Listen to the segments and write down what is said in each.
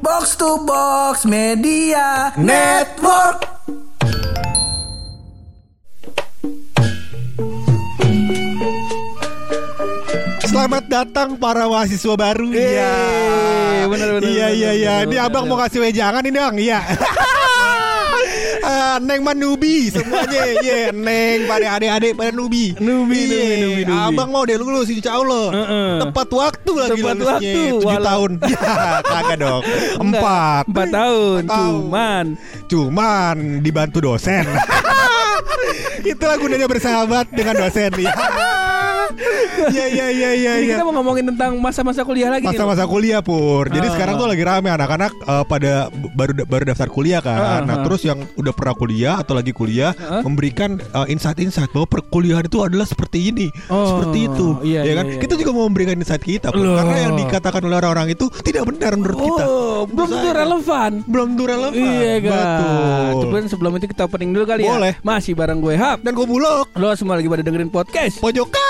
Box to Box Media Network. Selamat datang para mahasiswa baru. Iya, benar, benar, Iya, iya, iya. Ini abang mau kasih wejangan ini bang. Iya. Ah, Neng mah nubi semuanya. Iya, Neng pada adik-adik pada nubi. Nubi, Iya, nubi, nubi, nubi. Abang mau deh lulus insya Allah. Heeh. Tepat waktu lagi Tepat lulusnya. waktu, Tujuh walau- tahun. Ya, kagak dong. Empat. Empat tahun. Cuman Cuman dibantu dosen. Itulah gunanya bersahabat dengan dosen. Iya, iya, iya, iya. Ini iya. kita mau ngomongin tentang masa-masa kuliah lagi masa-masa kuliah pur jadi Ah. sekarang tuh lagi rame anak-anak eh, pada baru baru daftar kuliah kan Ah, nah ah. terus yang udah pernah kuliah atau lagi kuliah Ah. memberikan eh, insight-insight bahwa perkuliahan itu adalah seperti ini Oh, seperti itu iya, ya kan iya, iya, kita iya. juga mau memberikan insight kita Pur. Loh. karena yang dikatakan oleh orang-orang itu tidak benar menurut kita Oh, belum Menurut tentu saya. relevan. belum tentu relevan Iya kan. betul Cuman sebelum itu kita opening dulu kali Boleh. ya. Masih bareng gue Hap. dan gue bulog Lo semua lagi pada dengerin podcast. pojokan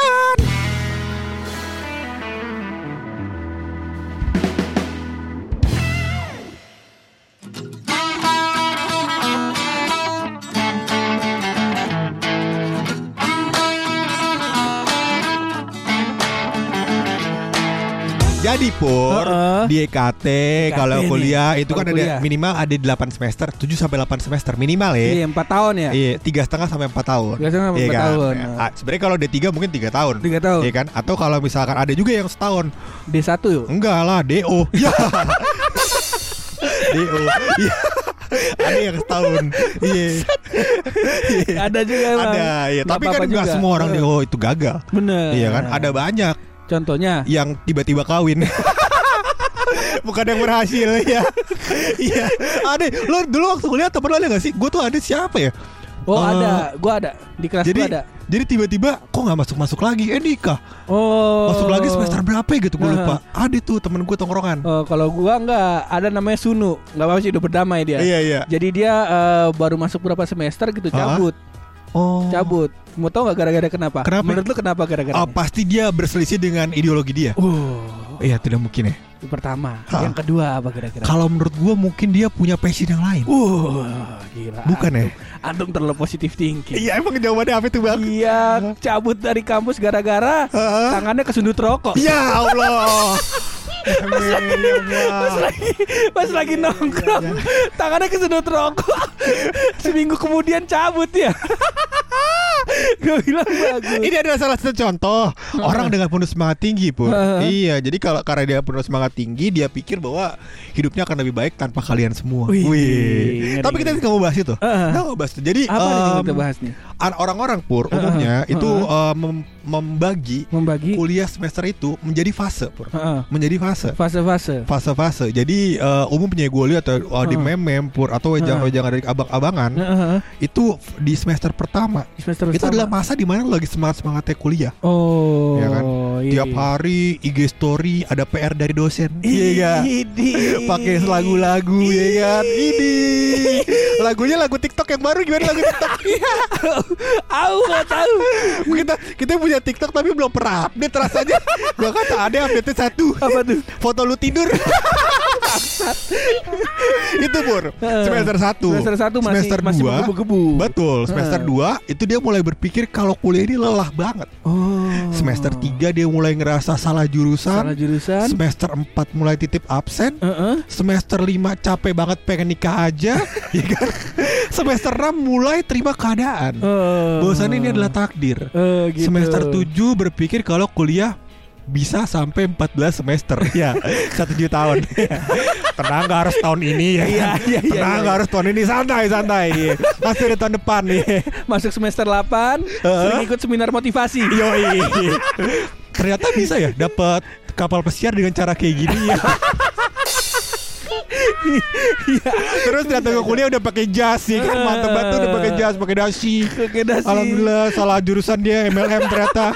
Jadi Pur Heeh. di EKT kalau nih, kuliah itu kan kalau ada kuliah. minimal ada 8 semester, 7 sampai 8 semester minimal ya. Iya, empat tahun ya. Iya, tiga setengah sampai empat tahun. Tiga setengah sampai Iya empat kan? tahun. Ah, Sebenarnya kalau D3 mungkin tiga tahun. Tiga tahun. Iya kan? Atau kalau misalkan ada juga yang setahun. D1 yuk. Enggak lah, DO. Ya. DO. Iya. ada yang setahun. Iya. Iya. Ada juga. Ada, iya. Nggak Tapi kan juga. semua orang Eh, DO itu gagal. Bener. Iya kan? Ada banyak Contohnya. yang tiba-tiba kawin. Bukan yang berhasil ya. Iya. Ada. Lo dulu waktu kuliah temen lo ada gak sih? Gue tuh ada siapa ya? Oh, Eh, ada. Gua ada. Di kelas Jadi gua ada. jadi tiba-tiba kok nggak masuk masuk lagi? Eh nikah. Oh. Masuk lagi semester berapa ya gitu gue Nah. lupa. Ada tuh temen gue tongkrongan. Oh, kalau gua enggak ada namanya Sunu. Enggak apa-apa sih udah berdamai dia. Iya iya. Jadi dia eh, baru masuk berapa semester gitu cabut. Oh. Cabut. Mau tau gak gara-gara kenapa? Kenapa? Menurut lu kenapa gara-gara? Ah, pasti dia berselisih dengan ideologi dia. Uh, Iya tidak mungkin ya. pertama. Ah. Yang kedua apa kira-kira? Kalau menurut gue mungkin dia punya passion yang lain. Uh, gila. Bukan ya? Antum terlalu positif thinking. Iya emang jawabannya apa itu bang? Iya, cabut dari kampus gara-gara tangannya kesundut rokok. Ya Allah. Amin ya Pas lagi, pas lagi nongkrong, tangannya kesundut rokok. Seminggu kemudian cabut ya. Gue bilang bagus. Ini adalah salah satu contoh orang dengan penuh semangat tinggi pun. Iya, jadi kalau karena dia penuh semangat tinggi, dia pikir bahwa hidupnya akan lebih baik tanpa kalian semua. Wih, Wih. Tapi kita nggak mau bahas itu. Nggak mau bahas itu. Jadi Apa nih em, kita bahas nih? an- orang-orang pur umumnya itu eh, mem- membagi Membagi kuliah semester itu menjadi fase pur. Menjadi fase. fase-fase. Fase-fase. Jadi eh, umumnya gue lihat atau uh, di Heeh. meme pur atau wejang-wejang dari abang-abangan itu di semester pertama. Di semester Itu pertama. adalah masa di mana lagi semangat-semangatnya kuliah. Oh, Ya kan? iya. Tiap hari IG story ada PR dari dosen. Iya kan? Pakai lagu-lagu ya kan. Ini lagunya lagu TikTok yang baru gimana lagu TikTok? Aku nggak tahu. kita kita punya TikTok tapi belum pernah update rasanya. Gua kata ada update satu. Apa tuh? Foto lu tidur. itu pur semester 1 Semester satu masih- semester masih 2 menggebu-gebu. betul. Semester 2 itu dia mulai berpikir kalau kuliah ini lelah banget. Oh. semester 3 dia mulai ngerasa salah jurusan. Salah jurusan. semester 4 mulai titip absen. Heeh. semester 5 capek banget pengen nikah aja ya kan? Semester 6 mulai terima keadaan. Oh. bahwasannya ini adalah takdir. Oh, gitu. semester 7 berpikir kalau kuliah bisa sampai 14 semester ya satu juta tahun tenang gak harus tahun ini ya Iya, iya, iya, tenang iya. gak harus tahun ini santai santai iya. masih ada tahun depan nih Masuk semester 8 sering ikut seminar motivasi. yoi ternyata bisa ya dapat kapal pesiar dengan cara kayak gini ya Iya. Terus datang ke kuliah udah pakai jas sih kan mantep banget tuh udah pakai jas, pakai dasi. Dah sih. Alhamdulillah salah jurusan dia MLM ternyata.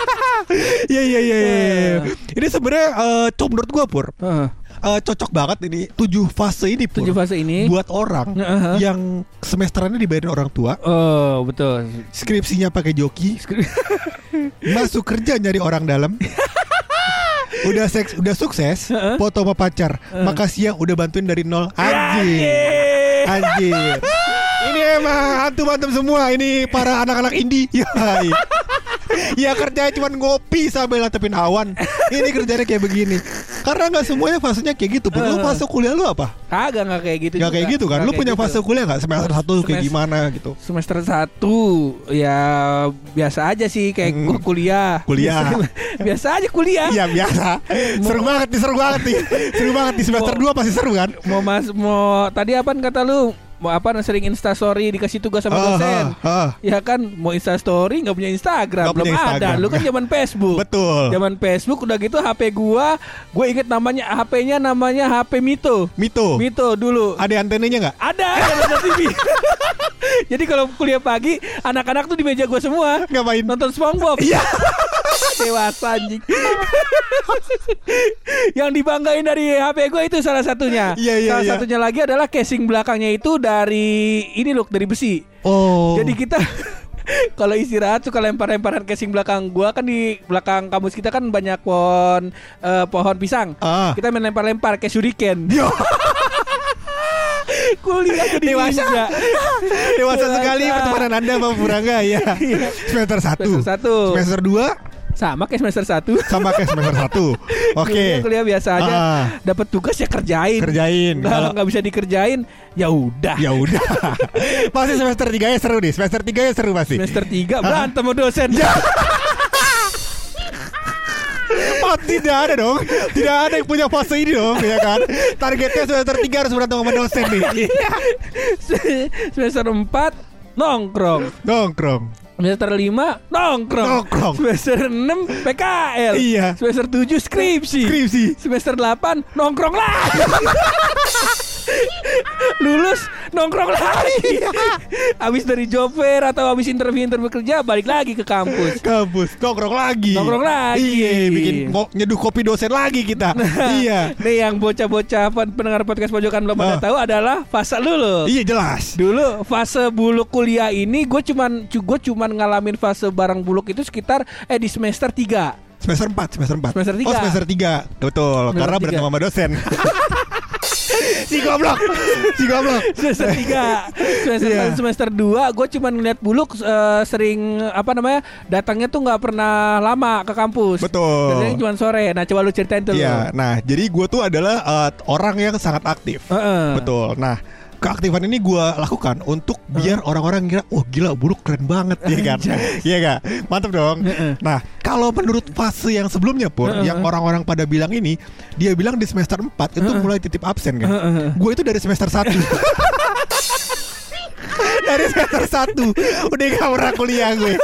Iya iya iya. iya. Ini sebenarnya eh, cok menurut gua pur Heeh. eh, cocok banget ini tujuh fase ini pur. Tujuh fase ini. buat orang Heeh. yang semesterannya dibayarin orang tua, Oh, betul. skripsinya pakai joki, masuk kerja nyari orang dalam. udah seks, udah sukses, foto sama pacar. Makasih yang udah bantuin dari nol. Anjir. Anjir. Ini emang hantu-hantu semua. Ini para anak-anak indie. Yoi. Ya kerjanya cuma ngopi sambil latepin awan. Ini kerjanya kayak begini. Karena nggak semuanya fasenya kayak gitu. Lu Eh. fase kuliah lu apa? Kagak nggak kayak gitu. Gak kayak gitu kan? Nggak Lu kayak punya gitu. fase kuliah nggak semester satu kayak Semester- gimana gitu? semester satu ya biasa aja sih kayak Mm. gua kuliah. Kuliah. Biasa, aja kuliah. Iya biasa. Seru banget nih, seru banget nih. Seru banget di semester Mau- 2 pasti seru kan? Mau mas mau tadi apa kata lu? Mau apa sering Insta story dikasih tugas sama Ah, dosen. ah, ah. Ya kan mau Insta story nggak punya Instagram, Nggak belum punya ada. Instagram. Lu kan zaman Facebook. Betul. Zaman Facebook udah gitu HP gua, gue inget namanya HP-nya namanya HP Mito. Mito. Mito dulu. Ada antenanya nggak? Ada ada TV. Jadi kalau kuliah pagi, anak-anak tuh di meja gua semua Ngapain? nonton SpongeBob. Iya. Dewasa anjing. Yang dibanggain dari HP gue itu salah satunya. Iya, iya, salah iya. satunya lagi adalah casing belakangnya itu dari ini loh dari besi. Oh. Jadi kita kalau istirahat suka lempar-lemparan casing belakang gua kan di belakang kampus kita kan banyak pohon eh, pohon pisang. Ah. Kita main lempar-lempar kayak shuriken. Yo, Kuliah jadi Dewasa. ninja. dewasa sekali pertemanan Anda sama Purangga ya. Semester 1. Semester satu. Semester 2 Sama kayak semester 1 sama kayak semester 1. Oke. Kuliah, kuliah biasa aja. Ah. Dapat tugas ya kerjain. Kerjain. Kalau nggak bisa dikerjain, ya udah. ya udah. pasti semester 3 ya seru nih. Semester 3 ya seru pasti. Semester 3 berantem sama dosen. Oh, tidak ada dong. Tidak ada yang punya fase ini dong, ya kan? Targetnya semester 3 harus berantem sama dosen nih. semester 4 nongkrong. Nongkrong. Semester 5 nongkrong. Nongkrong. Semester 6 PKL. Iya. Semester 7 skripsi. Skripsi. Semester 8 nongkrong lagi. Lulus nongkrong lagi. Abis dari job fair atau abis interview-interview kerja balik lagi ke kampus. Kampus nongkrong lagi. Nongkrong lagi. Iya, bikin mo- nyeduh kopi dosen lagi kita. iya. Nih yang bocah-bocah pen- pendengar podcast pojokan belum pada Ah. tahu adalah fase lulus. Iya jelas. Dulu fase buluk kuliah ini gue cuman gue cuman ngalamin fase barang buluk itu sekitar eh di semester 3 Semester 4, semester 4. Semester tiga. Oh, semester 3. Betul, Semester karena tiga. berantem sama dosen. si goblok. Si goblok. semester 3 semester Iya. semester 2 gue cuman ngeliat buluk eh, sering apa namanya datangnya tuh nggak pernah lama ke kampus Betul. Datangnya cuma sore nah coba lu ceritain tuh Iya, nah jadi gue tuh adalah eh, orang yang sangat aktif. Heeh. Betul. Nah, keaktifan ini gue lakukan untuk biar orang-orang kira, wah gila buruk keren banget, ya kan? Iya gak? Mantap dong. Nah, kalau menurut fase yang sebelumnya pun, yang orang-orang pada bilang ini, dia bilang di semester 4 itu mulai titip absen kan? Gue itu dari semester 1 Dari semester 1 Udah gak pernah kuliah gue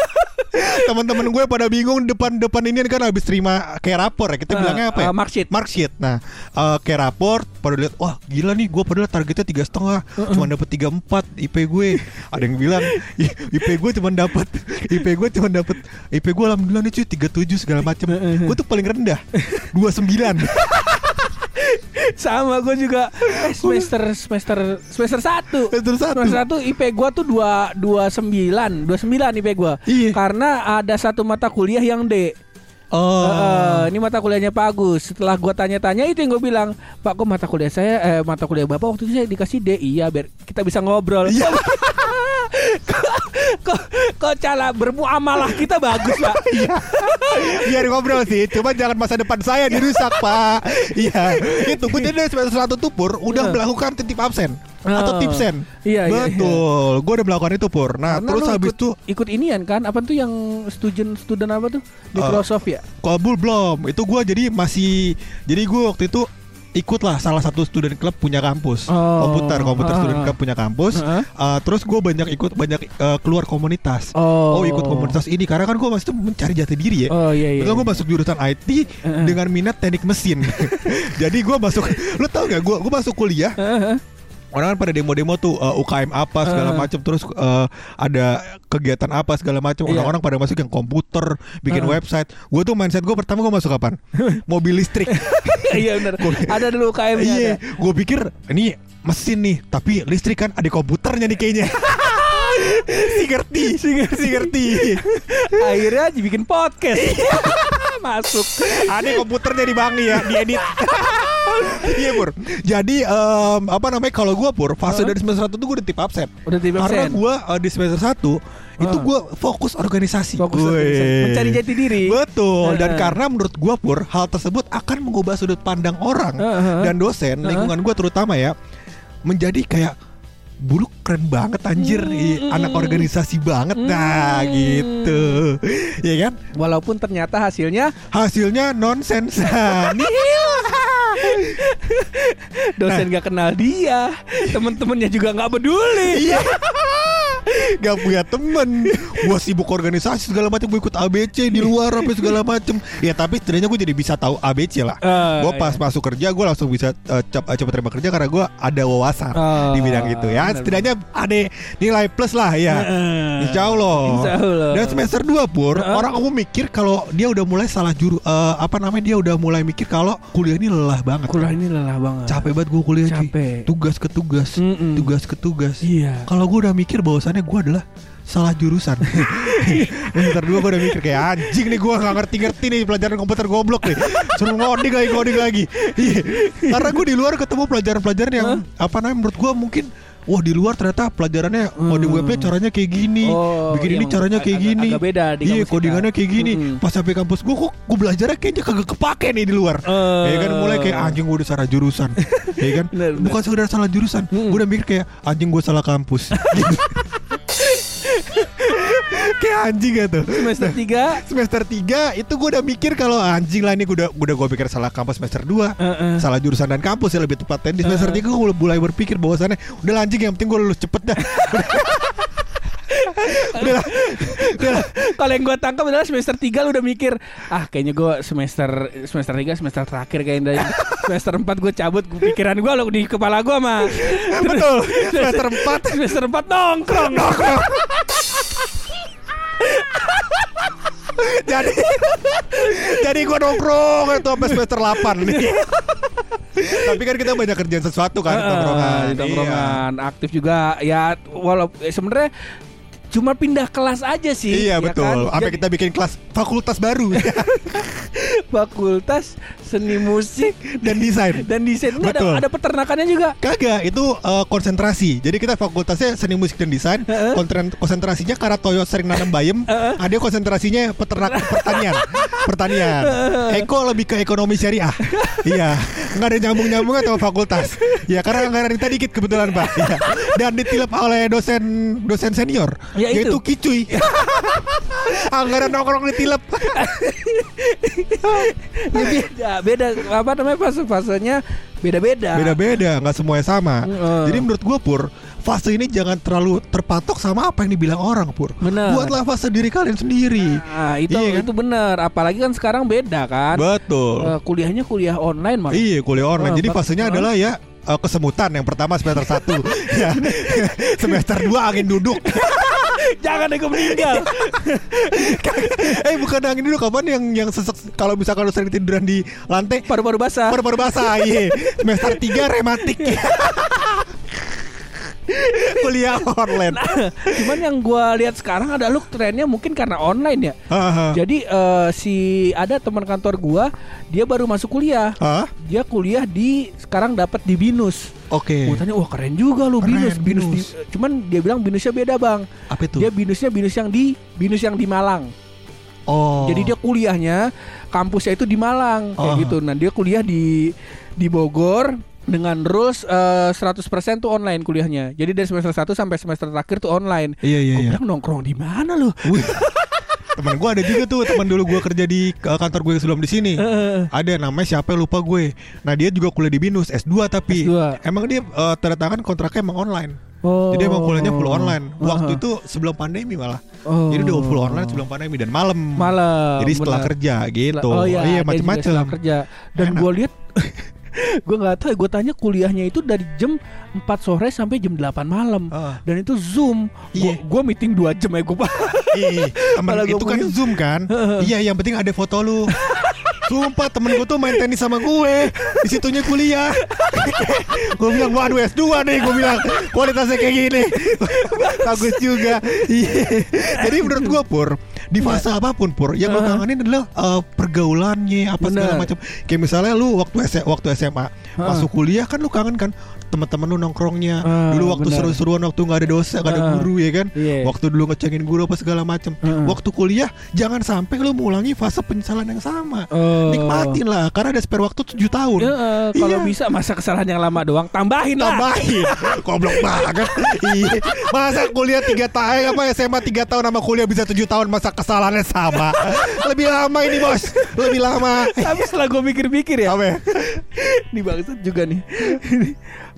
Teman-teman gue pada bingung depan-depan ini kan habis terima kayak rapor ya kita Eh, bilangnya apa ya? eh, marksheet. Marksheet. Nah, eh, kayak rapor pada lihat wah gila nih gue padahal targetnya tiga setengah cuma dapat tiga empat IP gue ada yang bilang "I- IP gue cuma dapat IP gue cuma dapat IP gue alhamdulillah nih cuy tiga tujuh segala macem gue tuh paling rendah dua sembilan sama gue juga eh, semester semester semester satu Semester satu. semester satu IP gue tuh dua dua sembilan dua sembilan IP gue Iya. karena ada satu mata kuliah yang D oh Eh, ini mata kuliahnya Pak Agus. Setelah gua tanya-tanya itu yang gue bilang, Pak kok mata kuliah saya, eh, mata kuliah bapak waktu itu saya dikasih D. Iya, biar kita bisa ngobrol. Iya. kok, kok, kok cara bermuamalah kita bagus pak. Iya. Biar ngobrol sih, cuma jangan masa depan saya dirusak pak. Iya, itu gue jadi semester satu tuh pur udah Iya. melakukan titip absen atau Oh. tipsen. Iya, iya, betul. Gue udah melakukan itu pur. Nah, Karena terus habis itu ikut inian kan? Apa tuh yang student student apa tuh? Microsoft ya? kabul belum. Itu gue jadi masih, jadi gue waktu itu ikut lah salah satu student club punya kampus Oh. komputer komputer Ah. student club punya kampus Heeh. Uh, terus gue banyak ikut banyak uh, keluar komunitas Oh. ikut komunitas ini karena kan gue masih tuh mencari jati diri ya Oh iya iya. Betul gue masuk jurusan IT Heeh. dengan minat teknik mesin. Jadi gue masuk, lu tau gak? Gue gue masuk kuliah. Heeh. Orang kan pada demo-demo tuh uh, UKM apa segala Heeh. macam, terus uh, ada kegiatan apa segala macam. Iya. Orang-orang pada masuk yang komputer, bikin Heeh. website. Gue tuh mindset gue pertama gue masuk kapan? Mobil listrik. Iya benar. Ada dulu UKM-nya. Iya, gue pikir ini mesin nih, tapi listrik kan ada komputernya nih kayaknya. si ngerti, si ngerti, si ngerti. Akhirnya dibikin podcast. Masuk. Ada komputernya di Bangi ya, diedit. Iya Pur. Jadi em, apa namanya kalau gua Pur fase dari semester 1 tuh gue udah tip absen. Udah Karena absen. gua eh, di semester 1 itu Ah. gua fokus organisasi. Fokus Wih. organisasi. Mencari jati diri. Betul. Dan Heeh. karena menurut gua Pur hal tersebut akan mengubah sudut pandang orang Heeh. dan dosen lingkungan gua terutama ya menjadi kayak Buluk keren banget anjir Ih, Anak organisasi banget Nah Hmm. gitu Ya kan Walaupun ternyata hasilnya Hasilnya nonsens Nihil dosen Nah. gak kenal dia, temen-temennya juga nggak peduli. Iya Gak punya temen Gue sibuk organisasi segala macam Gue ikut ABC di luar apa segala macam Ya tapi setidaknya gue jadi bisa tahu ABC lah Ah, Gue pas iya. masuk kerja Gue langsung bisa uh, cep- uh, cepat terima kerja Karena gue ada wawasan Oh, Di bidang itu ya benar, Setidaknya ada nilai plus lah ya Heeh. Insya Allah. Insya Allah. Dan semester 2 pur Heeh. orang aku mikir kalau dia udah mulai salah juru eh, apa namanya dia udah mulai mikir kalau kuliah ini lelah banget. Kuliah ini lelah banget. Capek banget gue kuliah cuy. Capek. Tugas ke tugas, Mm-mm. tugas ke tugas. Iya. Kalau gue udah mikir bahwasannya gue adalah salah jurusan. Semester 2 gue udah mikir kayak anjing nih gue gak ngerti-ngerti nih pelajaran komputer goblok nih. Suruh ngoding lagi ngoding lagi. Iya. Karena gue di luar ketemu pelajaran-pelajaran yang apa namanya menurut gue mungkin Wah di luar ternyata pelajarannya coding webnya caranya kayak gini, Oh, bikin ini yang caranya kayak agak- gini. agak beda di Iya codingannya kayak gini. Mm-mm. Pas sampai kampus gue kok gue belajarnya kayaknya kagak kepake nih di luar. Eh. Ya kan mulai kayak anjing gue udah salah jurusan. ya kan Bener, bukan sekedar salah jurusan. Gue udah mikir kayak anjing gue salah kampus. Gitu. kayak anjing gitu. Semester 3 Semester 3 itu gue udah mikir kalau anjing lah ini gue udah udah gue pikir salah kampus semester 2 Heeh. Salah jurusan dan kampus ya lebih tepatnya. Di semester 3 gue mulai berpikir bahwasannya Udah lah, anjing yang penting gue lulus cepet dah. Udah. Kalau yang gue tangkap adalah semester 3 lu udah mikir Ah kayaknya gue semester Semester 3 semester terakhir kayaknya dari Semester 4 gue cabut gua- Pikiran gue lo di kepala gue mah. Betul. Semester 4 Semester 4 nongkrong Jadi Jadi gue nongkrong itu sampai semester 8 nih. Tapi kan kita banyak kerjaan sesuatu kan Heeh, Tongkrongan. di tongkrongan. Aktif juga. Ya walaupun eh, sebenarnya cuma pindah kelas aja sih Iya ya betul. kan? Sampai Jadi kita bikin kelas fakultas baru. Fakultas seni musik Dan desain dan desain ada, Betul. ada peternakannya juga Kagak, itu eh, konsentrasi. Jadi kita fakultasnya seni musik dan desain. Heeh. Kontren- konsentrasinya karena Toyo sering nanam bayam. Ada konsentrasinya peternak pertanian. pertanian. Eko lebih ke ekonomi syariah. iya, nggak ada nyambung nyambungnya sama fakultas. Ya karena anggaran kita dikit kebetulan pak. Iya. Dan ditilap oleh dosen dosen senior. Ya, itu. yaitu Kicuy. anggaran nongkrong ditilap. ya beda beda apa namanya fase fasenya beda beda Beda-beda, nggak semuanya sama. Heeh. Jadi menurut gue pur, fase ini jangan terlalu terpatok sama apa yang dibilang orang pur. Benar. Buatlah fase diri kalian sendiri. nah itu Iya kan? itu benar apalagi kan sekarang beda kan Betul. Eh, kuliahnya kuliah online malah Iya kuliah online. Oh, Jadi fasenya oh. adalah ya eh, kesemutan yang pertama semester 1 ya. semester 2 angin duduk jangan gue meninggal. Eh bukan angin duduk kapan yang yang sesek kalau misalkan lu sering tiduran di lantai paru-paru basah. baru-baru basah iya. Semester 3 rematik kuliah online Cuman yang gua lihat sekarang ada lu trennya mungkin karena online ya. Haha. Jadi eh, si ada teman kantor gua, dia baru masuk kuliah. Hah? Dia kuliah di sekarang dapat di Binus. Oke Gua tanya, wah keren juga lu Keren, Binus. Binus. Binus. di- cuman dia bilang Binusnya beda bang. apa itu Dia Binusnya Binus yang di Binus yang di Malang. oh Jadi dia kuliahnya kampusnya itu di Malang kayak Oh. gitu. Nah dia kuliah di di Bogor dengan rules eh, 100% tuh online kuliahnya. Jadi dari semester 1 sampai semester terakhir tuh online. iya iya iya bilang nongkrong di mana lu? Teman gue ada juga tuh teman dulu gue kerja di uh, kantor gue sebelum di sini ada namanya siapa lupa gue nah dia juga kuliah di binus S2 tapi S2. emang dia uh, tanda tangan kontraknya emang online Oh. jadi emang kuliahnya full online waktu Aha. itu sebelum pandemi malah Oh. jadi udah full online sebelum pandemi dan malam malam. jadi setelah benar. kerja gitu Oh iya, juga macam-macam kerja. Dan gue lihat gue nggak tahu gue tanya kuliahnya itu dari jam 4 sore sampai jam 8 malam. Ah. dan itu zoom. Iya. gue meeting 2 jam ya gue gua itu kan punya- zoom kan? Iya yang penting ada foto lu. Sumpah temen gue tuh main tenis sama gue. Di situnya kuliah. Gue bilang waduh S2 nih Gue bilang. Kualitasnya kayak gini. Bagus juga. Iya. Jadi menurut gue Pur di fase apa pun pur. Yang lo kangenin adalah eh, pergaulannya apa segala Bener. macam. Kayak misalnya lu waktu S- waktu SMA masuk kuliah kan lu kangen kan teman-teman lu nongkrongnya. Ah, dulu waktu seru-seruan waktu nggak ada dosa nggak ada Ah, guru ya kan? Iya. waktu dulu ngecengin guru apa segala macam. Ah. waktu kuliah jangan sampai lu mengulangi fase penyesalan yang sama. Oh. nikmatin lah karena ada spare waktu 7 tahun. Eh, kalau Iya. bisa masa kesalahan yang lama doang tambahin lah. tambahin. Goblok banget. Iya. Masa kuliah tiga tahun apa SMA tiga tahun sama kuliah bisa tujuh tahun masa kesalahannya sama. Lebih lama ini bos. Lebih lama. Tapi setelah gue mikir-mikir ya, apa nih bangsat juga nih.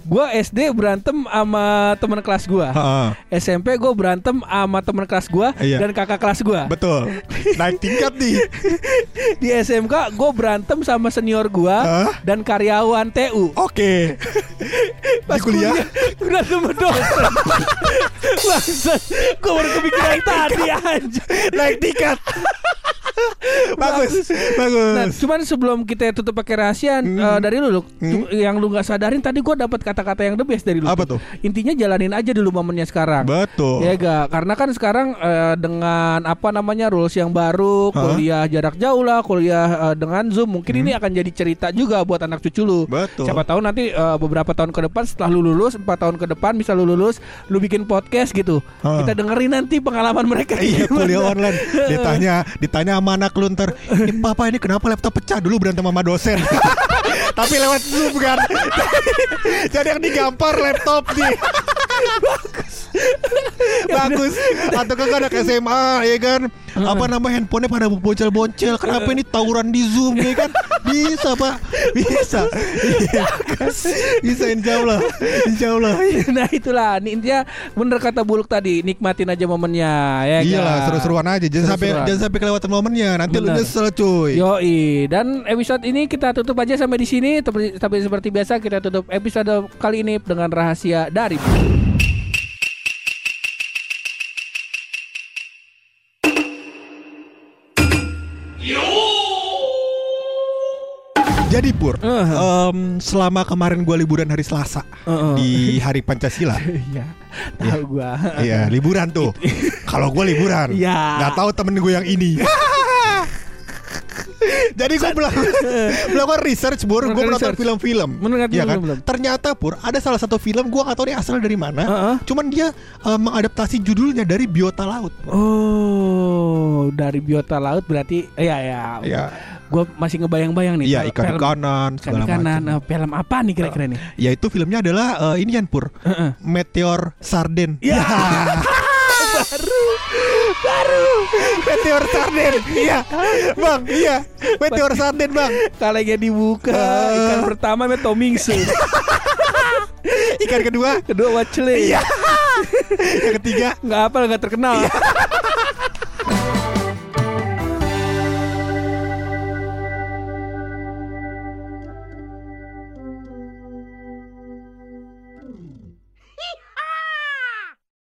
gue SD berantem sama teman kelas gue. SMP gue berantem sama teman kelas gue Iya. dan kakak kelas gue. betul naik tingkat nih Di SMK gue berantem sama senior gue Hah? dan karyawan TU. oke di kuliah berantem sama dosen. Bangsat, gue baru kepikiran tadi aja. naik tingkat bagus bagus Nah, cuman sebelum kita tutup pakai rahasia eh, dari lu, Luk, cu- yang lu nggak sadarin tadi gue dapat kata-kata yang the best dari lu. Apa tuh? Intinya jalanin aja dulu momennya sekarang. betul Ya gak, karena kan sekarang eh, dengan apa namanya rules yang baru, kuliah jarak jauh lah, kuliah eh, dengan zoom, mungkin ini akan jadi cerita juga buat anak cucu lu. Hmm. Betul. Siapa tahu nanti eh, beberapa tahun ke depan setelah lu lulus, empat tahun ke depan bisa lu lulus, lu bikin podcast gitu. Hah. Kita dengerin nanti pengalaman mereka. Iya kuliah online Ditanya Ditanya sama anak lu ntar "Eh, Papa ini kenapa laptop pecah? Dulu berantem sama dosen. Tapi lewat Zoom kan? Jadi yang digampar laptop nih Bagus. Atau kan anak SMA ya kan? Apa nama handphonenya pada boncel-boncel Kenapa ini tawuran di Zoom ya kan? Bisa pak. Bisa. Iya. Bisa insya Allah. Insya Allah. Nah itulah. Ini intinya bener kata buluk tadi nikmatin aja momennya ya Iyalah kan? seru-seruan aja. Jangan sampai jangan sampai kelewatan momennya Nanti lu Bener. nyesel cuy Yoi dan episode ini kita tutup aja sampai di sini tapi, tapi seperti biasa kita tutup episode kali ini dengan rahasia dari Jadi Pur, Uh-huh. em, selama kemarin gua liburan hari Selasa Uh-uh. di hari Pancasila, Iya tahu gua iya liburan tuh. Kalau gua liburan, Iya. nggak tahu temen gue yang ini. Jadi gue melakukan, melakukan research Pur, gue menonton film-film. Menonton Iya kan? film-film. Ternyata Pur, ada salah satu film gue nggak tahu nih asalnya dari mana. Uh-uh. Cuman dia eh, mengadaptasi judulnya dari biota laut. Pur. Oh dari biota laut berarti iya ya Iya, Gua masih ngebayang-bayang nih iya ikan film- ikanan ikan segala ikanan macam. eh, film apa nih kira-kira nih Ya itu filmnya adalah eh, ini kan Pur, Heeh. Meteor Sarden. Ya. baru baru Meteor Sarden. Iya. Bang, iya. Meteor Sarden, Bang. kalengnya dibuka Eh. ikan pertama met Tomingsu Ikan kedua. kedua wacele Iya. Yang ketiga. nggak apa nggak terkenal